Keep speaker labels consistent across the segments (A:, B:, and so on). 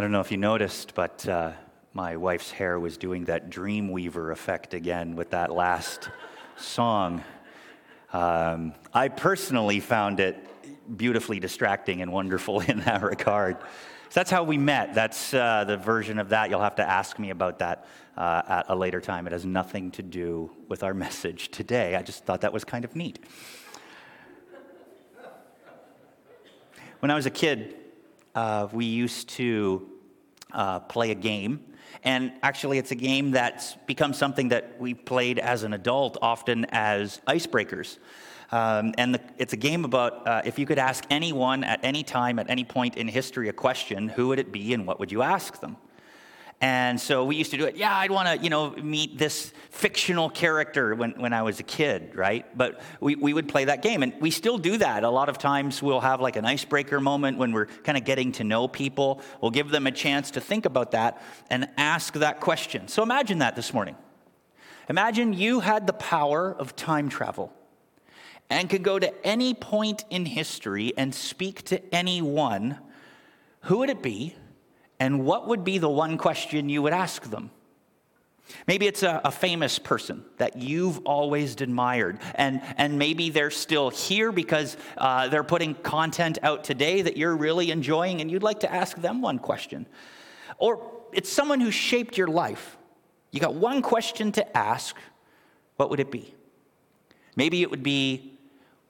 A: I don't know if you noticed, but uh, my wife's hair was doing that Dreamweaver effect again with that last song. Um, I personally found it beautifully distracting and wonderful in that regard. So that's how we met. That's uh, the version of that. You'll have to ask me about that uh, at a later time. It has nothing to do with our message today. I just thought that was kind of neat. When I was a kid, uh, we used to uh, play a game. And actually, it's a game that's become something that we played as an adult, often as icebreakers. Um, and the, it's a game about uh, if you could ask anyone at any time, at any point in history, a question, who would it be and what would you ask them? And so we used to do it. Yeah, I'd want to, you know, meet this fictional character when, when I was a kid, right? But we, we would play that game. And we still do that. A lot of times we'll have like an icebreaker moment when we're kind of getting to know people. We'll give them a chance to think about that and ask that question. So imagine that this morning. Imagine you had the power of time travel and could go to any point in history and speak to anyone. Who would it be? And what would be the one question you would ask them? Maybe it's a, a, famous person that you've always admired, and, and maybe they're still here because uh, they're putting content out today that you're really enjoying, and you'd like to ask them one question. Or it's someone who shaped your life. You got one question to ask. What would it be? Maybe it would be,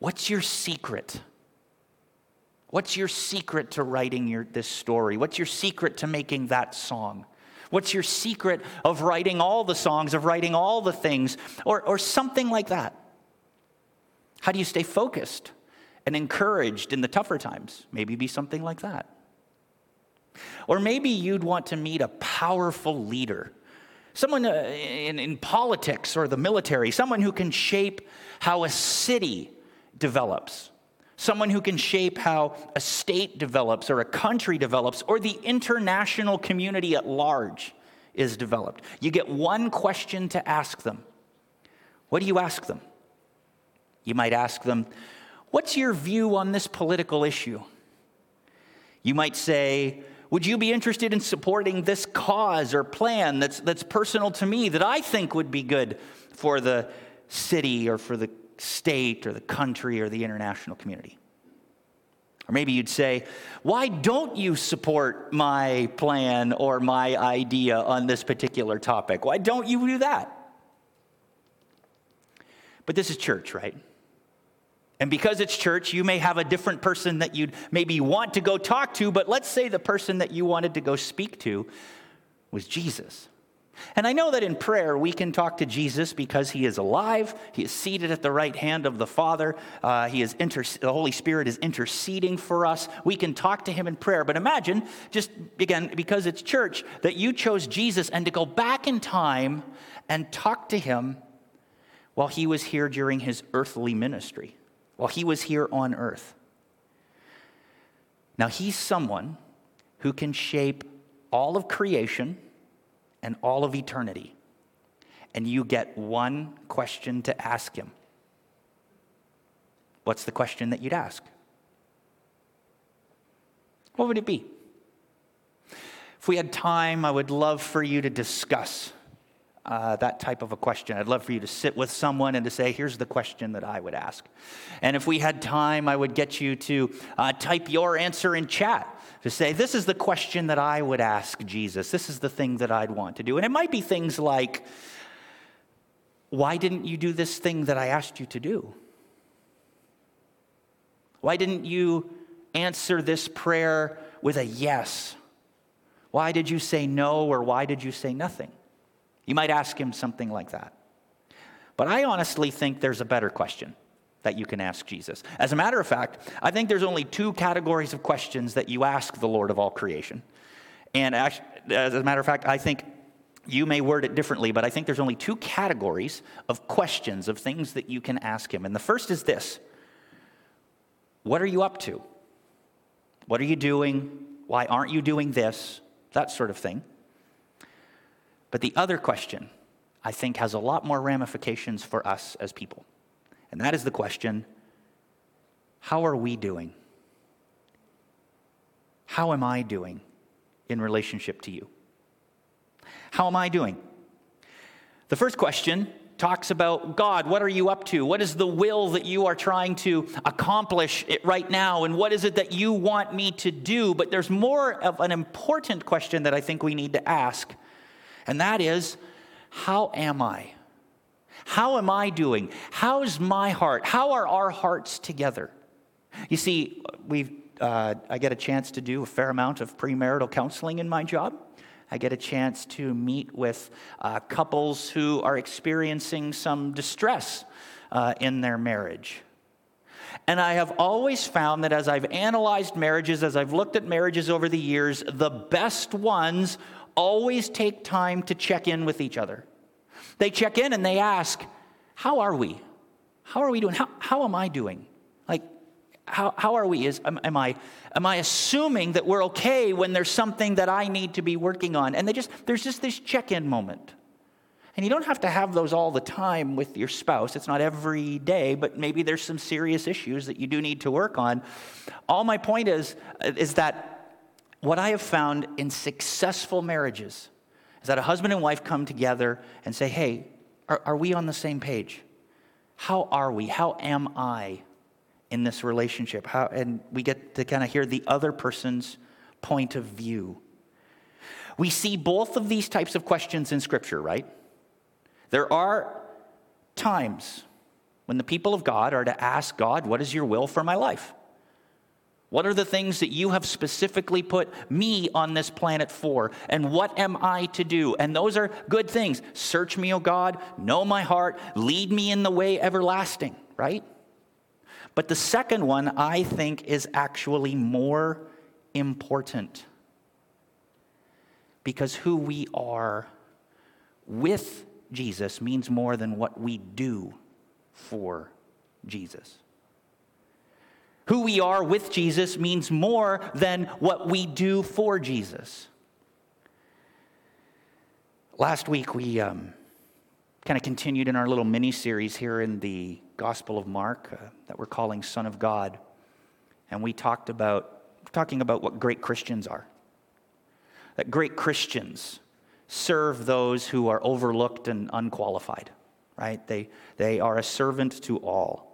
A: What's your secret? What's your secret to writing your, this story? What's your secret to making that song? What's your secret of writing all the songs, of writing all the things, or, or something like that? How do you stay focused and encouraged in the tougher times? Maybe be something like that. Or maybe you'd want to meet a powerful leader, someone uh, in, in politics or the military, someone who can shape how a city develops someone who can shape how a state develops or a country develops or the international community at large is developed. You get one question to ask them. What do you ask them? You might ask them, What's your view on this political issue? You might say, Would you be interested in supporting this cause or plan that's, that's personal to me that I think would be good for the city or for the state or the country or the international community. Or maybe you'd say, Why don't you support my plan or my idea on this particular topic? Why don't you do that? But this is church, right? And because it's church, you may have a different person that you'd maybe want to go talk to, but let's say the person that you wanted to go speak to was Jesus. And I know that in prayer we can talk to Jesus because he is alive. He is seated at the right hand of the Father. Uh, he is inter- the Holy Spirit is interceding for us. We can talk to him in prayer. But imagine, just again, because it's church, that you chose Jesus and to go back in time and talk to him while he was here during his earthly ministry, while he was here on earth. Now, he's someone who can shape all of creation and all of eternity. And you get one question to ask him. What's the question that you'd ask? What would it be? If we had time, I would love for you to discuss uh, that type of a question. I'd love for you to sit with someone and to say, here's the question that I would ask. And if we had time, I would get you to uh, type your answer in chat to say, This is the question that I would ask Jesus. This is the thing that I'd want to do. And it might be things like, Why didn't you do this thing that I asked you to do? Why didn't you answer this prayer with a yes? Why did you say no or why did you say nothing? You might ask him something like that. But I honestly think there's a better question that you can ask Jesus. As a matter of fact, I think there's only two categories of questions that you ask the Lord of all creation. And as a matter of fact, I think you may word it differently, but I think there's only two categories of questions, of things that you can ask Him. And the first is this What are you up to? What are you doing? Why aren't you doing this? That sort of thing. But the other question, I think, has a lot more ramifications for us as people. And that is the question how are we doing? How am I doing in relationship to you? How am I doing? The first question talks about God. What are you up to? What is the will that you are trying to accomplish right now? And what is it that you want me to do? But there's more of an important question that I think we need to ask, and that is how am I? How am I doing? How's my heart? How are our hearts together? You see, we've, uh, I get a chance to do a fair amount of premarital counseling in my job. I get a chance to meet with uh, couples who are experiencing some distress uh, in their marriage. And I have always found that as I've analyzed marriages, as I've looked at marriages over the years, the best ones always take time to check in with each other. They check in and they ask, How are we? How are we doing? How, how am I doing? Like, how, how are we? Is, am, am, I, am I assuming that we're okay when there's something that I need to be working on? And they just, there's just this check in moment. And you don't have to have those all the time with your spouse. It's not every day, but maybe there's some serious issues that you do need to work on. All my point is, is that what I have found in successful marriages is that a husband and wife come together and say, Hey, are, are we on the same page? How are we? How am I? in this relationship. How, and we get to kind of hear the other person's point of view. We see both of these types of questions in Scripture, right? There are times when the people of God are to ask God, What is your will for my life? What are the things that you have specifically put me on this planet for? And what am I to do? And those are good things. Search me, O God, know my heart, lead me in the way everlasting, right? But the second one, I think, is actually more important. Because who we are with Jesus means more than what we do for Jesus. Who we are with Jesus means more than what we do for Jesus. Last week, we um, kind of continued in our little mini series here in the Gospel of Mark uh, that we're calling Son of God. And we talked about, talking about what great Christians are. That great Christians serve those who are overlooked and unqualified, right? They, they are a servant to all.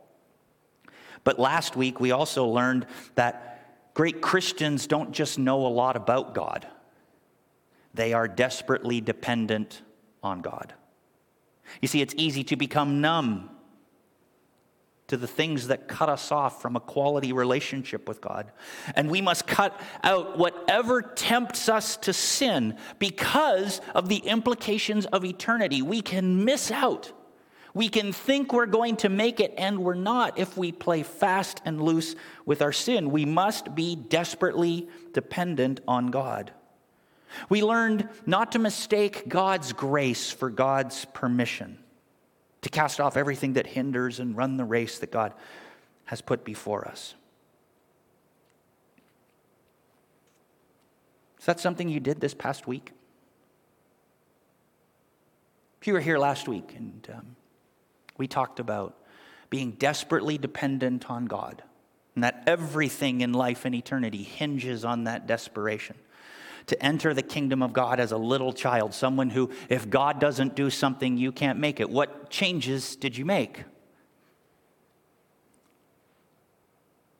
A: But last week, we also learned that great Christians don't just know a lot about God, they are desperately dependent on God. You see, it's easy to become numb to the things that cut us off from a quality relationship with God. And we must cut out whatever tempts us to sin because of the implications of eternity. We can miss out. We can think we're going to make it, and we're not if we play fast and loose with our sin. We must be desperately dependent on God. We learned not to mistake God's grace for God's permission to cast off everything that hinders and run the race that God has put before us. Is that something you did this past week? If you were here last week and um, we talked about being desperately dependent on God and that everything in life and eternity hinges on that desperation to enter the kingdom of God as a little child, someone who, if God doesn't do something, you can't make it. What changes did you make?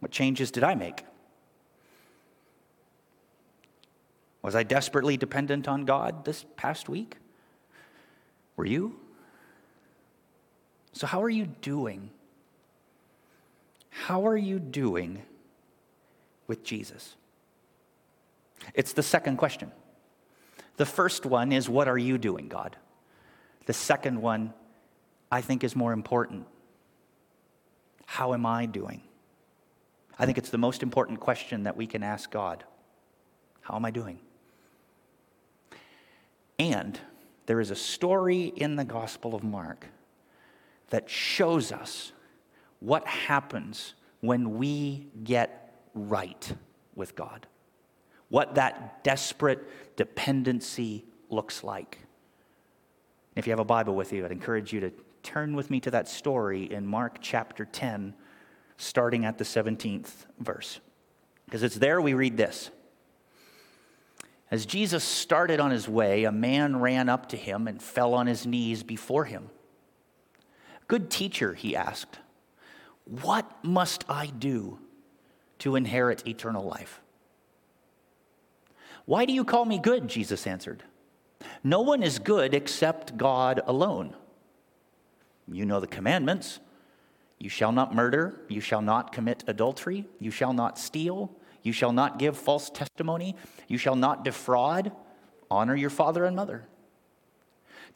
A: What changes did I make? Was I desperately dependent on God this past week? Were you? So, how are you doing? How are you doing with Jesus? It's the second question. The first one is, What are you doing, God? The second one, I think, is more important. How am I doing? I think it's the most important question that we can ask God. How am I doing? And there is a story in the Gospel of Mark that shows us what happens when we get right with God what that desperate dependency looks like. If you have a Bible with you, I'd encourage you to turn with me to that story in Mark chapter 10, starting at the 17th verse. Because it's there we read this As Jesus started on his way, a man ran up to him and fell on his knees before him. Good teacher, he asked, what must I do to inherit eternal life? Why do you call me good? Jesus answered. No one is good except God alone. You know the commandments you shall not murder, you shall not commit adultery, you shall not steal, you shall not give false testimony, you shall not defraud, honor your father and mother.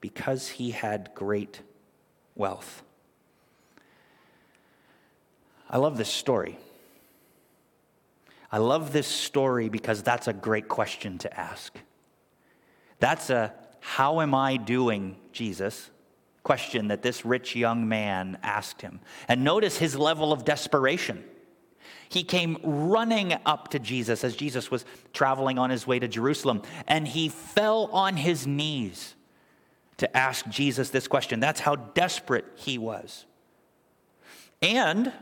A: because he had great wealth. I love this story. I love this story because that's a great question to ask. That's a how am I doing, Jesus? question that this rich young man asked him. And notice his level of desperation. He came running up to Jesus as Jesus was traveling on his way to Jerusalem, and he fell on his knees to ask Jesus this question. That's how desperate he was. And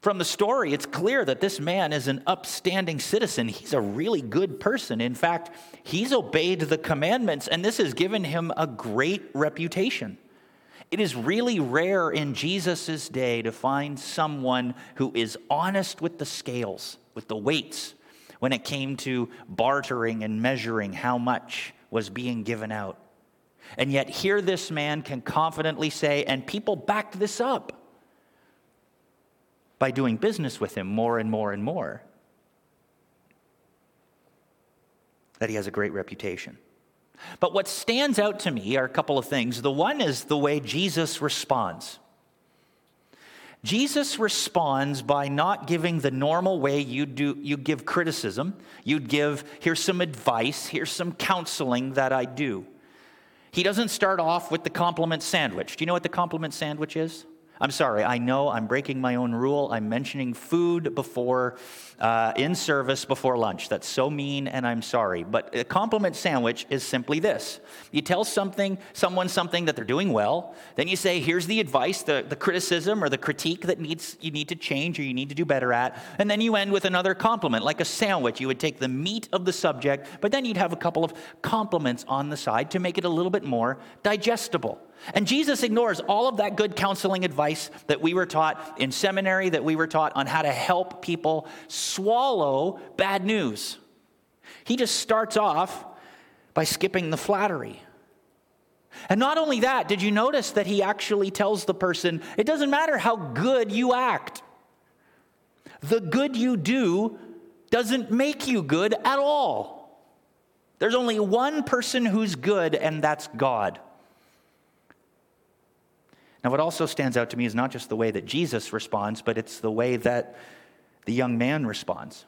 A: from the story, it's clear that this man is an upstanding citizen. He's a really good person. In fact, he's obeyed the commandments, and this has given him a great reputation. It is really rare in Jesus' day to find someone who is honest with the scales, with the weights, when it came to bartering and measuring how much was being given out. And yet, here this man can confidently say, and people backed this up by doing business with him more and more and more, that he has a great reputation. But what stands out to me are a couple of things. The one is the way Jesus responds. Jesus responds by not giving the normal way you do you give criticism. You'd give here's some advice, here's some counseling that I do. He doesn't start off with the compliment sandwich. Do you know what the compliment sandwich is? I'm sorry, I know I'm breaking my own rule. I'm mentioning food before, uh, in service before lunch. That's so mean, and I'm sorry. But a compliment sandwich is simply this you tell something, someone something that they're doing well, then you say, here's the advice, the, the criticism or the critique that needs, you need to change or you need to do better at. And then you end with another compliment, like a sandwich. You would take the meat of the subject, but then you'd have a couple of compliments on the side to make it a little bit more digestible. And Jesus ignores all of that good counseling advice that we were taught in seminary, that we were taught on how to help people swallow bad news. He just starts off by skipping the flattery. And not only that, did you notice that he actually tells the person, it doesn't matter how good you act, the good you do doesn't make you good at all. There's only one person who's good, and that's God. Now, what also stands out to me is not just the way that Jesus responds, but it's the way that the young man responds.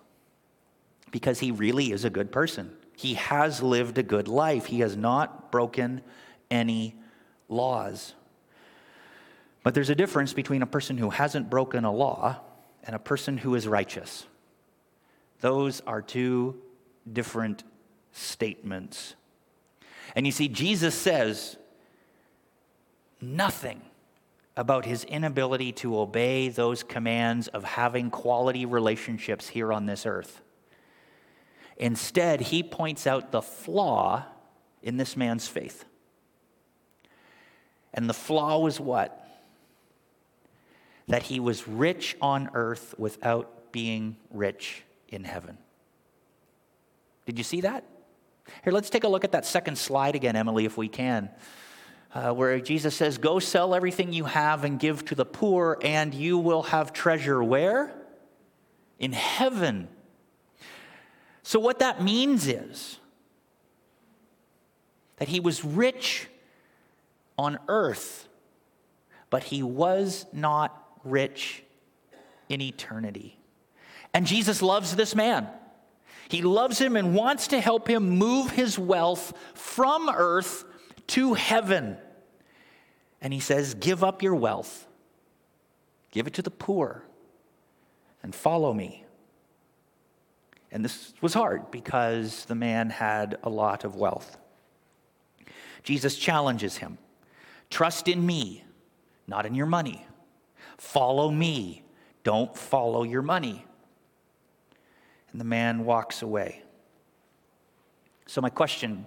A: Because he really is a good person. He has lived a good life, he has not broken any laws. But there's a difference between a person who hasn't broken a law and a person who is righteous. Those are two different statements. And you see, Jesus says, nothing about his inability to obey those commands of having quality relationships here on this earth. Instead, he points out the flaw in this man's faith. And the flaw was what? That he was rich on earth without being rich in heaven. Did you see that? Here, let's take a look at that second slide again, Emily, if we can uh, where Jesus says, Go sell everything you have and give to the poor, and you will have treasure where? In heaven. So, what that means is that he was rich on earth, but he was not rich in eternity. And Jesus loves this man. He loves him and wants to help him move his wealth from earth to heaven. And he says, Give up your wealth, give it to the poor, and follow me. And this was hard because the man had a lot of wealth. Jesus challenges him trust in me, not in your money. Follow me, don't follow your money. And the man walks away. So, my question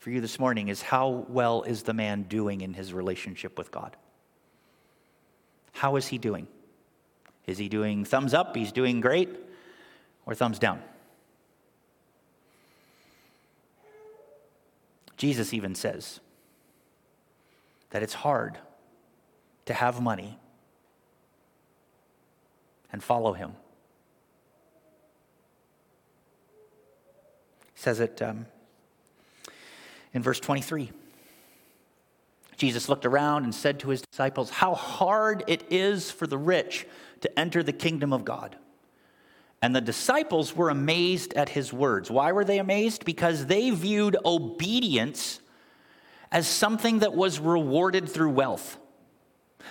A: for you this morning is how well is the man doing in his relationship with God? How is he doing? Is he doing thumbs up? He's doing great? Or thumbs down? Jesus even says that it's hard to have money and follow him. Says it um, in verse 23. Jesus looked around and said to his disciples, How hard it is for the rich to enter the kingdom of God. And the disciples were amazed at his words. Why were they amazed? Because they viewed obedience as something that was rewarded through wealth.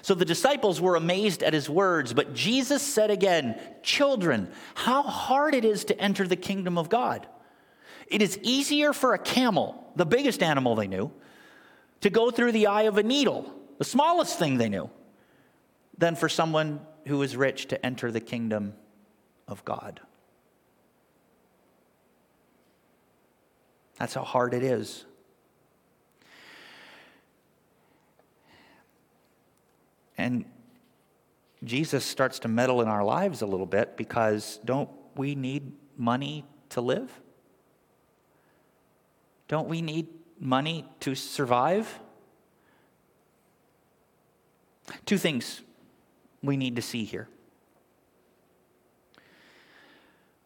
A: So the disciples were amazed at his words, but Jesus said again, Children, how hard it is to enter the kingdom of God. It is easier for a camel, the biggest animal they knew, to go through the eye of a needle, the smallest thing they knew, than for someone who is rich to enter the kingdom of God. That's how hard it is. And Jesus starts to meddle in our lives a little bit because don't we need money to live? Don't we need money to survive? Two things we need to see here.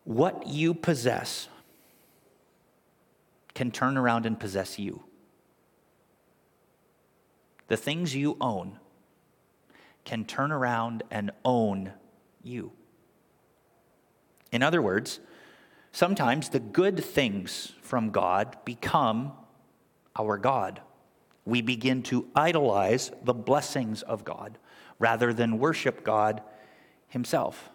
A: What you possess can turn around and possess you. The things you own can turn around and own you. In other words, sometimes the good things from God become our God. We begin to idolize the blessings of God rather than worship God Himself.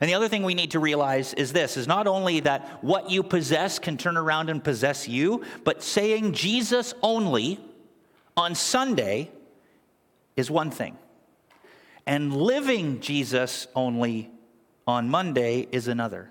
A: And the other thing we need to realize is this is not only that what you possess can turn around and possess you, but saying Jesus only on Sunday is one thing. And living Jesus only on Monday is another.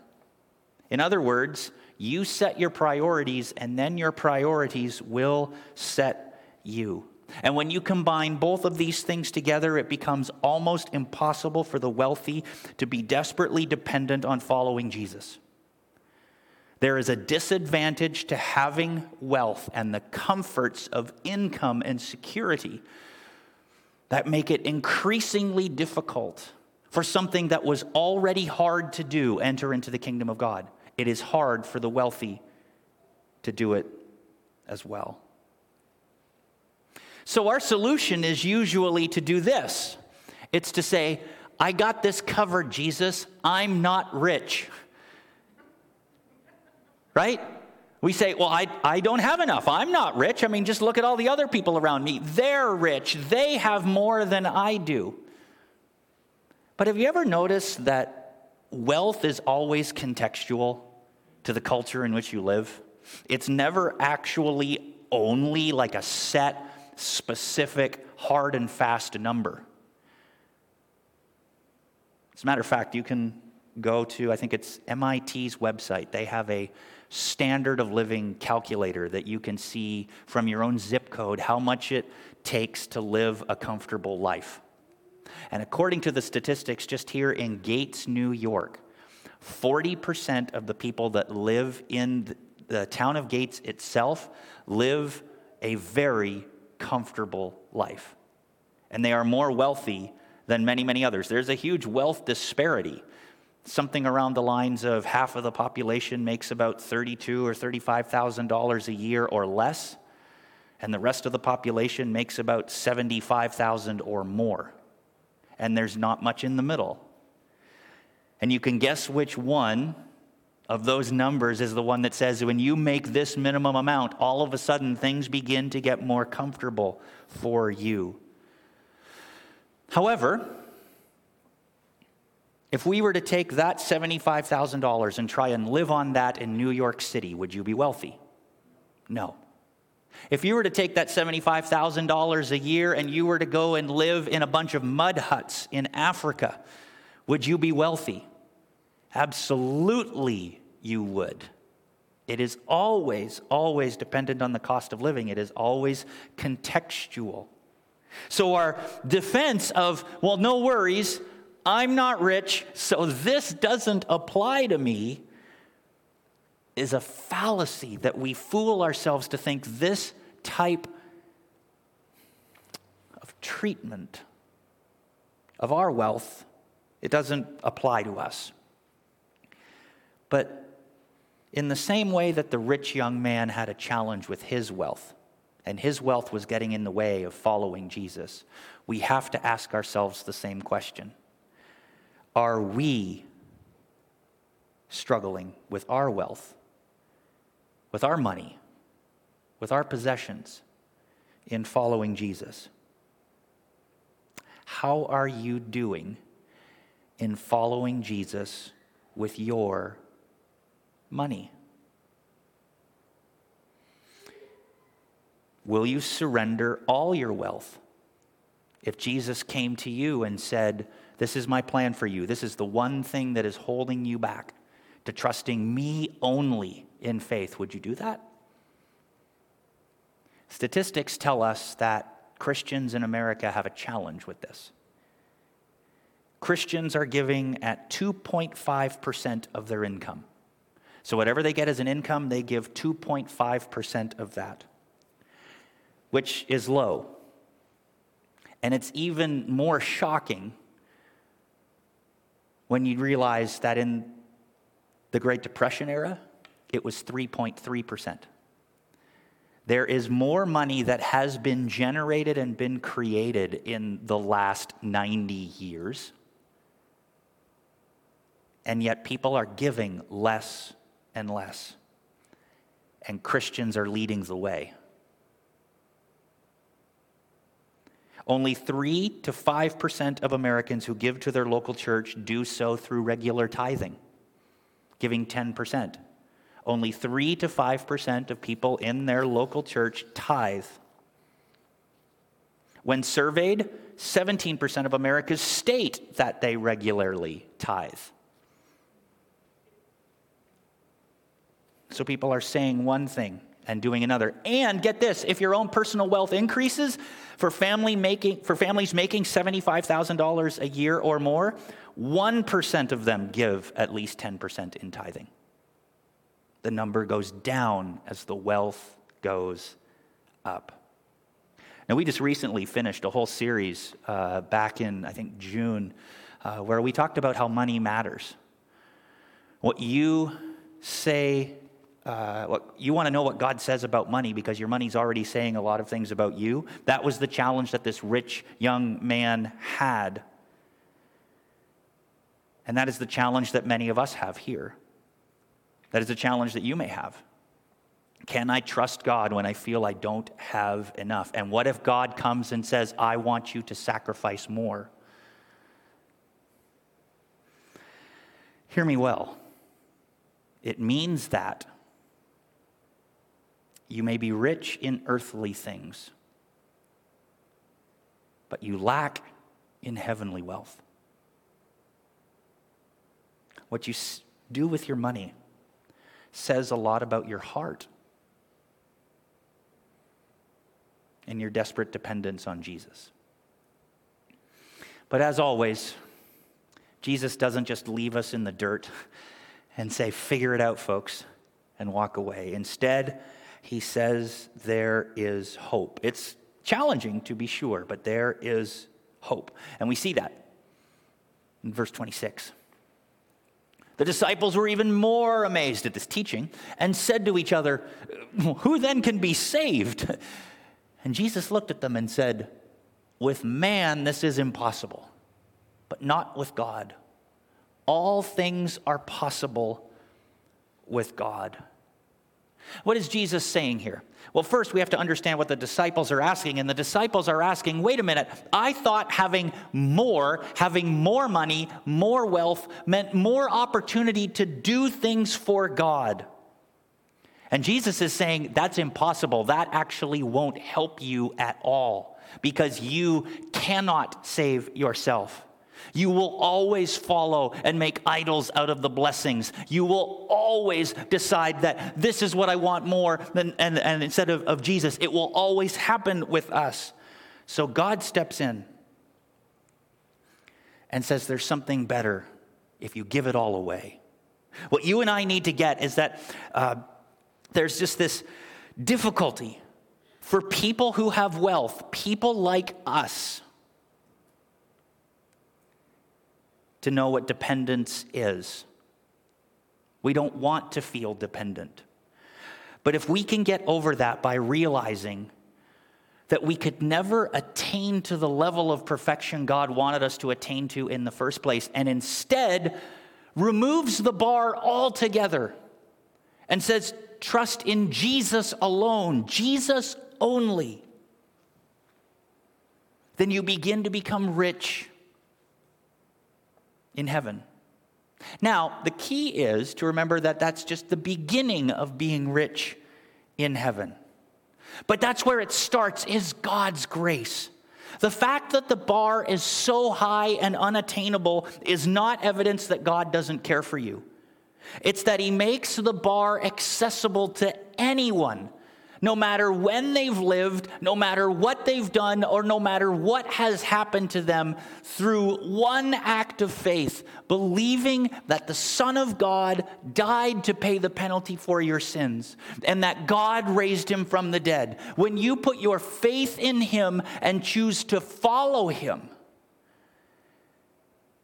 A: In other words, you set your priorities, and then your priorities will set you. And when you combine both of these things together, it becomes almost impossible for the wealthy to be desperately dependent on following Jesus. There is a disadvantage to having wealth and the comforts of income and security that make it increasingly difficult for something that was already hard to do enter into the kingdom of God. It is hard for the wealthy to do it as well. So, our solution is usually to do this it's to say, I got this covered, Jesus. I'm not rich. Right? We say, Well, I, I don't have enough. I'm not rich. I mean, just look at all the other people around me. They're rich. They have more than I do. But have you ever noticed that wealth is always contextual to the culture in which you live? It's never actually only like a set specific, hard and fast number. As a matter of fact, you can go to, I think it's MIT's website. They have a standard of living calculator that you can see from your own zip code how much it takes to live a comfortable life. And according to the statistics just here in Gates, New York, 40% of the people that live in the town of Gates itself live a very comfortable life. And they are more wealthy than many, many others. There's a huge wealth disparity. Something around the lines of half of the population makes about thirty-two or thirty-five thousand dollars a year or less, and the rest of the population makes about seventy-five thousand or more. And there's not much in the middle. And you can guess which one of those numbers is the one that says when you make this minimum amount, all of a sudden things begin to get more comfortable for you. However, if we were to take that $75,000 and try and live on that in New York City, would you be wealthy? No. If you were to take that $75,000 a year and you were to go and live in a bunch of mud huts in Africa, would you be wealthy? Absolutely, you would. It is always, always dependent on the cost of living. It is always contextual. So, our defense of, well, no worries, I'm not rich, so this doesn't apply to me, is a fallacy that we fool ourselves to think this type of treatment of our wealth it doesn't apply to us but in the same way that the rich young man had a challenge with his wealth and his wealth was getting in the way of following Jesus we have to ask ourselves the same question are we struggling with our wealth with our money, with our possessions in following Jesus. How are you doing in following Jesus with your money? Will you surrender all your wealth? If Jesus came to you and said, This is my plan for you, this is the one thing that is holding you back to trusting me only in faith, would you do that? Statistics tell us that Christians in America have a challenge with this. Christians are giving at 2.5% of their income. So, whatever they get as an income, they give 2.5% of that, which is low. And it's even more shocking when you realize that in the Great Depression era, it was 3.3%. There is more money that has been generated and been created in the last 90 years, and yet people are giving less and less, and Christians are leading the way. Only 3 to 5% of Americans who give to their local church do so through regular tithing, giving 10%. Only 3 to 5% of people in their local church tithe. When surveyed, 17% of Americans state that they regularly tithe. So people are saying one thing and doing another. And get this, if your own personal wealth increases for family making for families making $75,000 a year or more, 1% of them give at least 10% in tithing the number goes down as the wealth goes up. Now, we just recently finished a whole series uh, back in, I think, June, uh, where we talked about how money matters. What you say, uh, what, you want to know what God says about money because your money's already saying a lot of things about you. That was the challenge that this rich young man had. And that is the challenge that many of us have here. That is a challenge that you may have. Can I trust God when I feel I don't have enough? And what if God comes and says, I want you to sacrifice more? Hear me well. It means that you may be rich in earthly things, but you lack in heavenly wealth. What you do with your money says a lot about your heart and your desperate dependence on Jesus. But as always, Jesus doesn't just leave us in the dirt and say, figure it out, folks, and walk away. Instead, he says there is hope. It's challenging to be sure, but there is hope. And we see that in verse 26. The disciples were even more amazed at this teaching and said to each other, Who then can be saved? And Jesus looked at them and said, With man this is impossible, but not with God. All things are possible with God. What is Jesus saying here? Well, first, we have to understand what the disciples are asking. And the disciples are asking, wait a minute, I thought having more, having more money, more wealth meant more opportunity to do things for God. And Jesus is saying, that's impossible. That actually won't help you at all because you cannot save yourself. You will always follow and make idols out of the blessings. You will always decide that this is what I want more than, and, and instead of, of Jesus. It will always happen with us. So God steps in and says, There's something better if you give it all away. What you and I need to get is that uh, there's just this difficulty for people who have wealth, people like us to know what dependence is. We don't want to feel dependent. But if we can get over that by realizing that we could never attain to the level of perfection God wanted us to attain to in the first place, and instead removes the bar altogether and says, Trust in Jesus alone, Jesus only, then you begin to become rich in heaven. Now, the key is to remember that that's just the beginning of being rich in heaven. But that's where it starts is God's grace. The fact that the bar is so high and unattainable is not evidence that God doesn't care for you. It's that he makes the bar accessible to anyone no matter when they've lived, no matter what they've done, or no matter what has happened to them, through one act of faith, believing that the Son of God died to pay the penalty for your sins and that God raised him from the dead. When you put your faith in him and choose to follow him,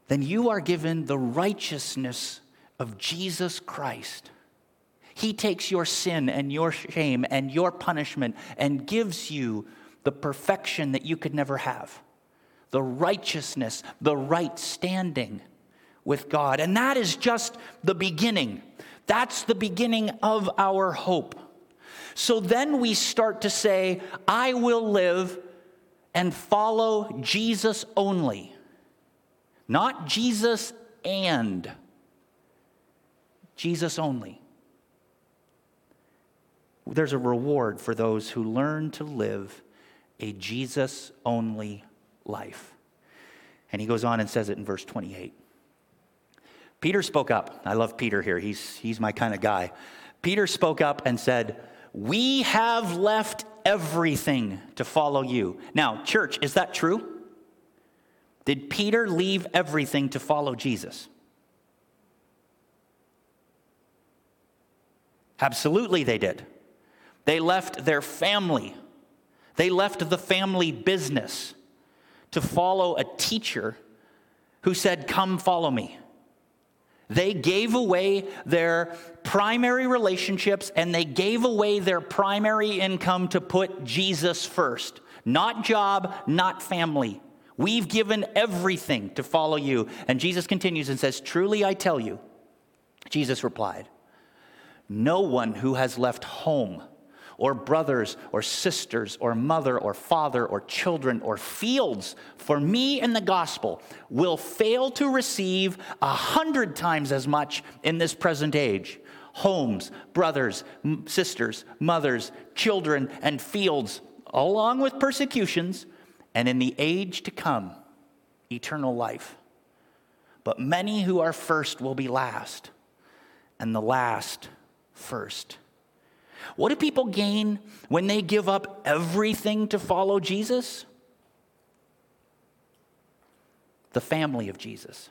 A: then you are given the righteousness of Jesus Christ. He takes your sin and your shame and your punishment and gives you the perfection that you could never have the righteousness, the right standing with God. And that is just the beginning. That's the beginning of our hope. So then we start to say, I will live and follow Jesus only, not Jesus and Jesus only there's a reward for those who learn to live a Jesus only life. And he goes on and says it in verse 28. Peter spoke up. I love Peter here, he's, he's my kind of guy. Peter spoke up and said, We have left everything to follow you. Now, church, is that true? Did Peter leave everything to follow Jesus? Absolutely, they did. They left their family, they left the family business to follow a teacher who said, Come follow me. They gave away their primary relationships and they gave away their primary income to put Jesus first. Not job, not family. We've given everything to follow you. And Jesus continues and says, Truly I tell you, Jesus replied, No one who has left home or brothers or sisters or mother or father or children or fields for me and the gospel will fail to receive a hundred times as much in this present age homes, brothers, m- sisters, mothers, children, and fields, along with persecutions, and in the age to come, eternal life. But many who are first will be last, and the last first. What do people gain when they give up everything to follow Jesus? The family of Jesus.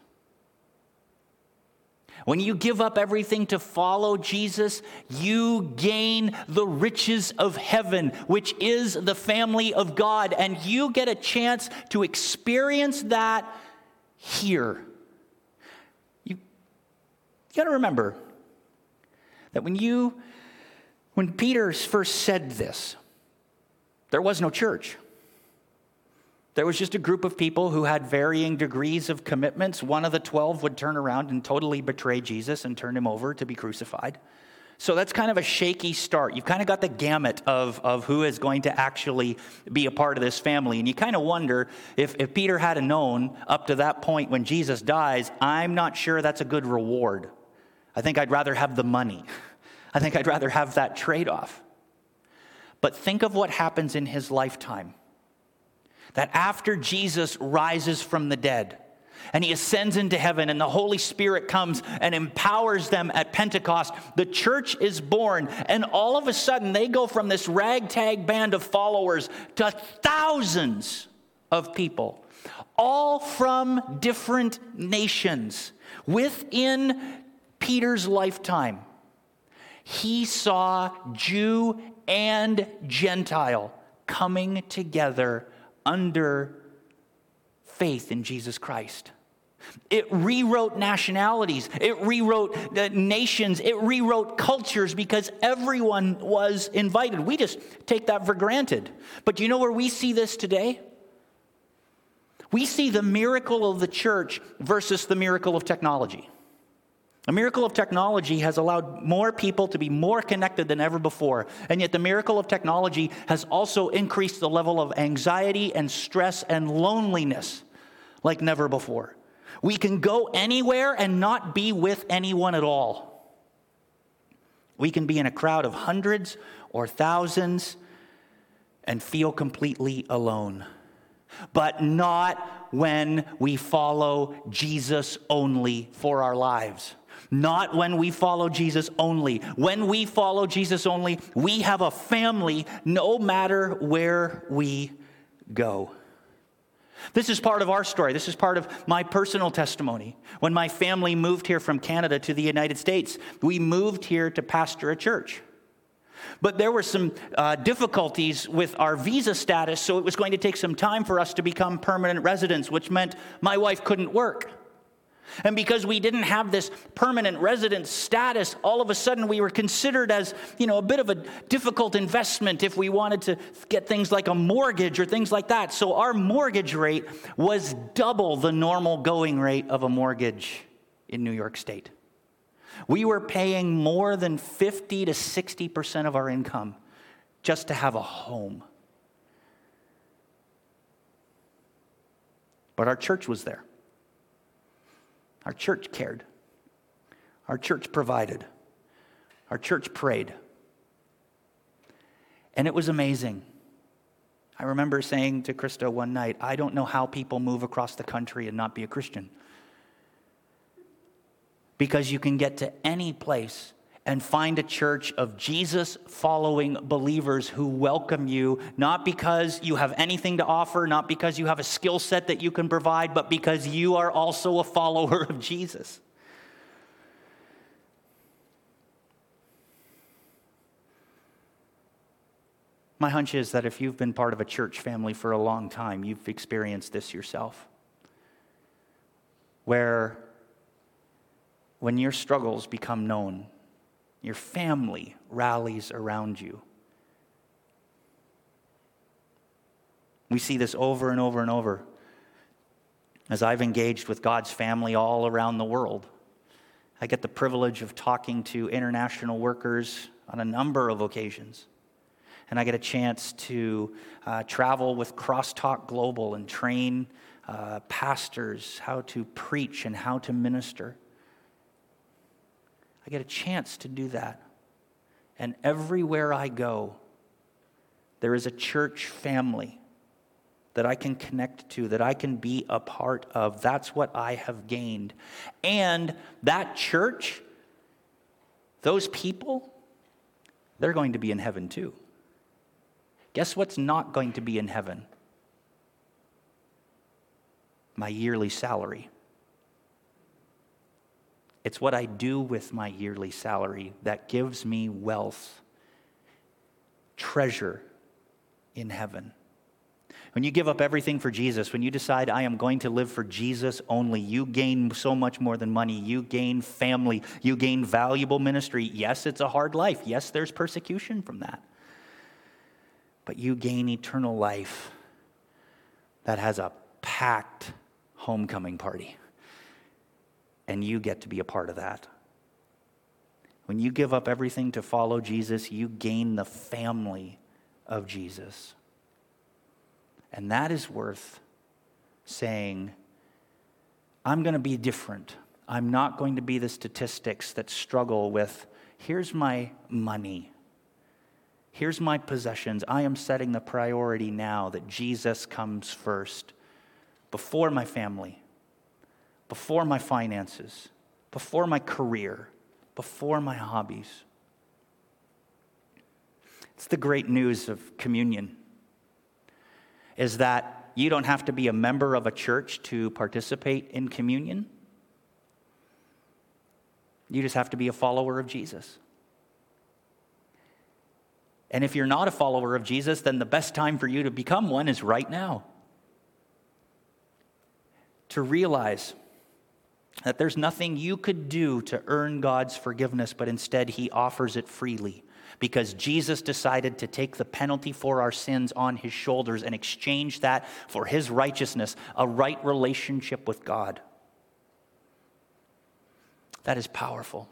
A: When you give up everything to follow Jesus, you gain the riches of heaven, which is the family of God, and you get a chance to experience that here. You, you got to remember that when you when Peter first said this, there was no church. There was just a group of people who had varying degrees of commitments. One of the 12 would turn around and totally betray Jesus and turn him over to be crucified. So that's kind of a shaky start. You've kind of got the gamut of, of who is going to actually be a part of this family. And you kind of wonder if, if Peter had known up to that point when Jesus dies, I'm not sure that's a good reward. I think I'd rather have the money. I think I'd rather have that trade off. But think of what happens in his lifetime. That after Jesus rises from the dead, and he ascends into heaven, and the Holy Spirit comes and empowers them at Pentecost. The church is born, and all of a sudden they go from this ragtag band of followers to thousands of people, all from different nations within Peter's lifetime. He saw Jew and Gentile coming together under faith in Jesus Christ. It rewrote nationalities, it rewrote uh, nations, it rewrote cultures because everyone was invited. We just take that for granted. But do you know where we see this today? We see the miracle of the church versus the miracle of technology. A miracle of technology has allowed more people to be more connected than ever before. And yet, the miracle of technology has also increased the level of anxiety and stress and loneliness like never before. We can go anywhere and not be with anyone at all. We can be in a crowd of hundreds or thousands and feel completely alone. But not when we follow Jesus only for our lives. Not when we follow Jesus only. When we follow Jesus only, we have a family no matter where we go. This is part of our story. This is part of my personal testimony. When my family moved here from Canada to the United States, we moved here to pastor a church. But there were some uh, difficulties with our visa status, so it was going to take some time for us to become permanent residents, which meant my wife couldn't work. And because we didn't have this permanent resident status, all of a sudden we were considered as, you know, a bit of a difficult investment if we wanted to get things like a mortgage or things like that. So our mortgage rate was double the normal going rate of a mortgage in New York State. We were paying more than 50 to 60% of our income just to have a home. But our church was there. Our church cared. Our church provided. Our church prayed. And it was amazing. I remember saying to Krista one night, I don't know how people move across the country and not be a Christian. Because you can get to any place and find a church of Jesus following believers who welcome you, not because you have anything to offer, not because you have a skill set that you can provide, but because you are also a follower of Jesus. My hunch is that if you've been part of a church family for a long time, you've experienced this yourself. Where when your struggles become known, your family rallies around you. We see this over and over and over as I've engaged with God's family all around the world. I get the privilege of talking to international workers on a number of occasions. And I get a chance to uh, travel with Crosstalk Global and train uh, pastors how to preach and how to minister. I get a chance to do that. And everywhere I go, there is a church family that I can connect to, that I can be a part of. That's what I have gained. And that church, those people, they're going to be in heaven too. Guess what's not going to be in heaven? My yearly salary. It's what I do with my yearly salary that gives me wealth, treasure in heaven. When you give up everything for Jesus, when you decide, I am going to live for Jesus only, you gain so much more than money. You gain family. You gain valuable ministry. Yes, it's a hard life. Yes, there's persecution from that. But you gain eternal life that has a packed homecoming party. And you get to be a part of that. When you give up everything to follow Jesus, you gain the family of Jesus. And that is worth saying, I'm going to be different. I'm not going to be the statistics that struggle with here's my money, here's my possessions. I am setting the priority now that Jesus comes first before my family, before my finances, before my career, before my hobbies. It's the great news of communion is that you don't have to be a member of a church to participate in communion. You just have to be a follower of Jesus. And if you're not a follower of Jesus, then the best time for you to become one is right now. To realize that there's nothing you could do to earn God's forgiveness, but instead He offers it freely because Jesus decided to take the penalty for our sins on His shoulders and exchange that for His righteousness, a right relationship with God. That is powerful.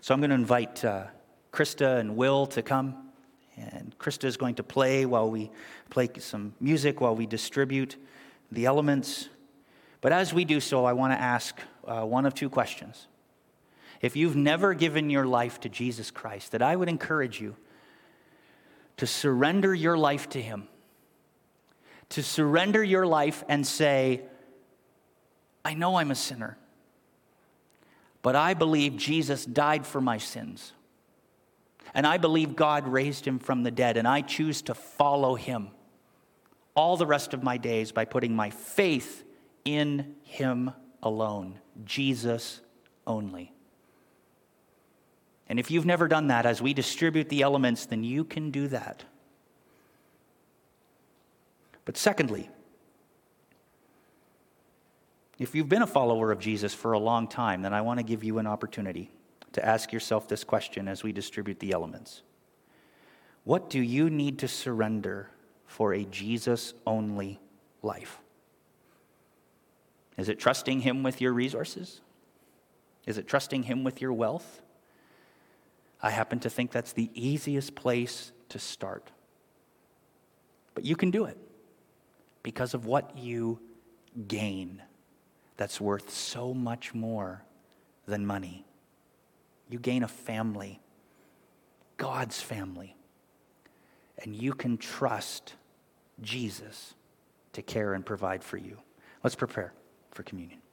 A: So I'm going to invite uh, Krista and Will to come. And Krista is going to play while we play some music, while we distribute the elements. But as we do so, I want to ask uh, one of two questions. If you've never given your life to Jesus Christ, that I would encourage you to surrender your life to Him, to surrender your life and say, I know I'm a sinner but I believe Jesus died for my sins. And I believe God raised him from the dead, and I choose to follow him all the rest of my days by putting my faith in him alone, Jesus only. And if you've never done that, as we distribute the elements, then you can do that. But secondly, if you've been a follower of Jesus for a long time, then I want to give you an opportunity to ask yourself this question as we distribute the elements What do you need to surrender for a Jesus only life? Is it trusting Him with your resources? Is it trusting Him with your wealth? I happen to think that's the easiest place to start. But you can do it because of what you gain that's worth so much more than money. You gain a family, God's family, and you can trust Jesus to care and provide for you. Let's prepare for communion.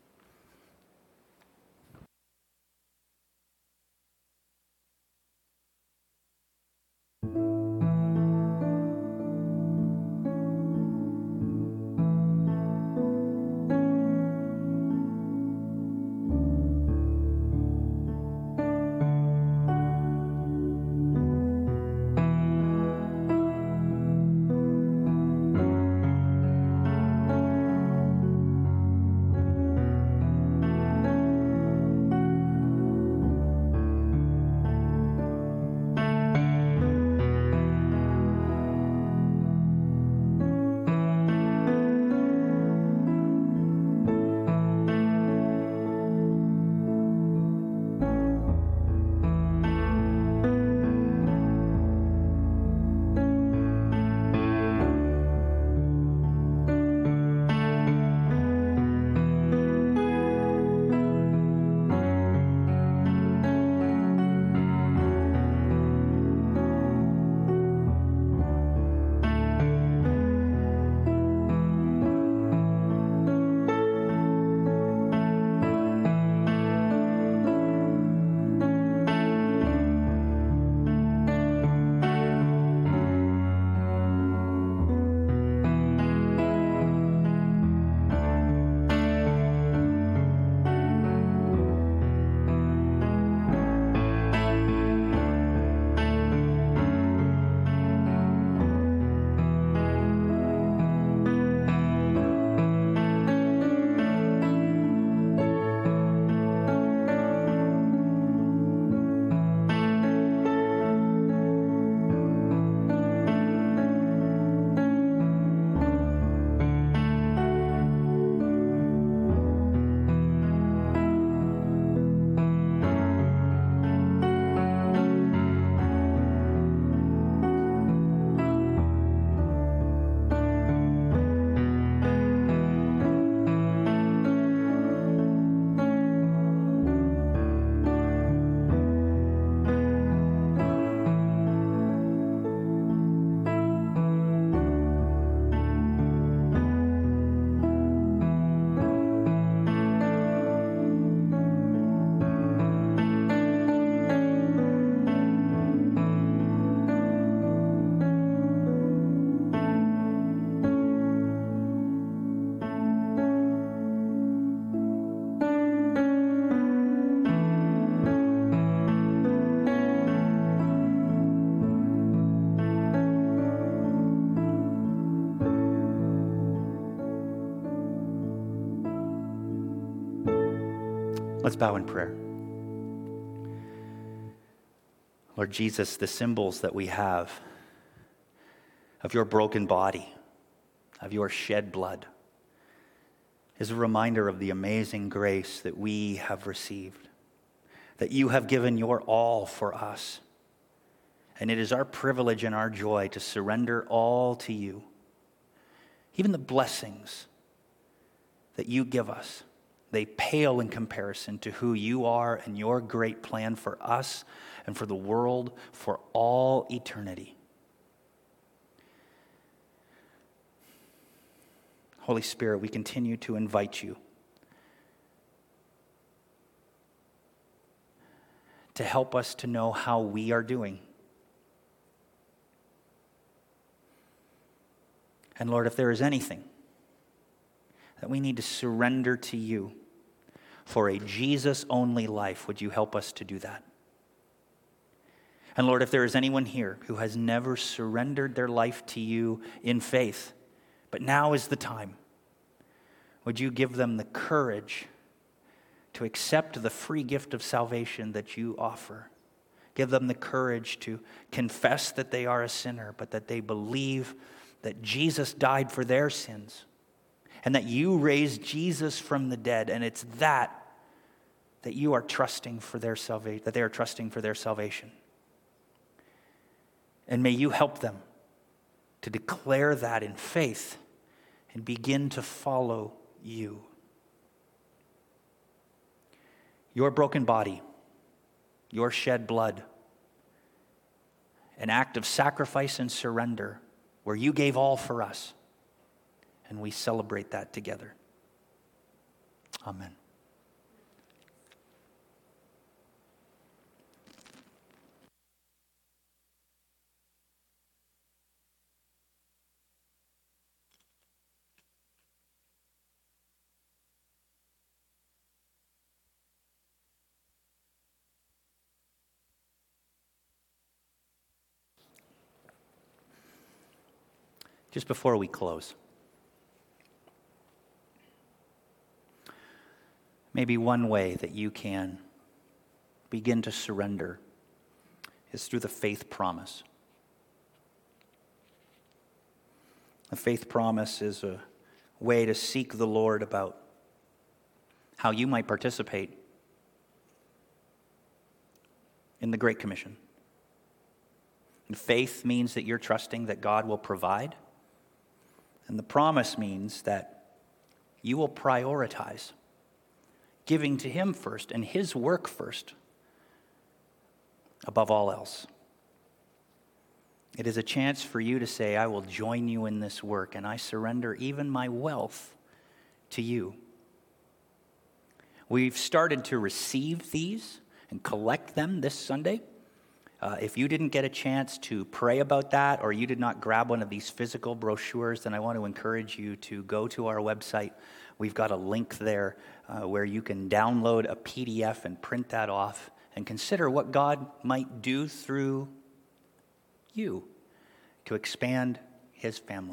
A: Let's bow in prayer. Lord Jesus, the symbols that we have of your broken body, of your shed blood, is a reminder of the amazing grace that we have received, that you have given your all for us. And it is our privilege and our joy to surrender all to you, even the blessings that you give us they pale in comparison to who you are and your great plan for us and for the world for all eternity. Holy Spirit, we continue to invite you to help us to know how we are doing. And Lord, if there is anything that we need to surrender to you, for a Jesus only life. Would you help us to do that? And Lord, if there is anyone here who has never surrendered their life to you in faith, but now is the time, would you give them the courage to accept the free gift of salvation that you offer? Give them the courage to confess that they are a sinner, but that they believe that Jesus died for their sins and that you raised Jesus from the dead, and it's that that you are trusting for their salvation, that they are trusting for their salvation. And may you help them to declare that in faith and begin to follow you. Your broken body, your shed blood, an act of sacrifice and surrender where you gave all for us and we celebrate that together. Amen. Just before we close. Maybe one way that you can begin to surrender is through the faith promise. The faith promise is a way to seek the Lord about how you might participate in the Great Commission. And faith means that you're trusting that God will provide. And the promise means that you will prioritize giving to Him first and His work first above all else. It is a chance for you to say, I will join you in this work, and I surrender even my wealth to you. We've started to receive these and collect them this Sunday. Uh, if you didn't get a chance to pray about that or you did not grab one of these physical brochures, then I want to encourage you to go to our website. We've got a link there uh, where you can download a PDF and print that off and consider what God might do through you to expand his family.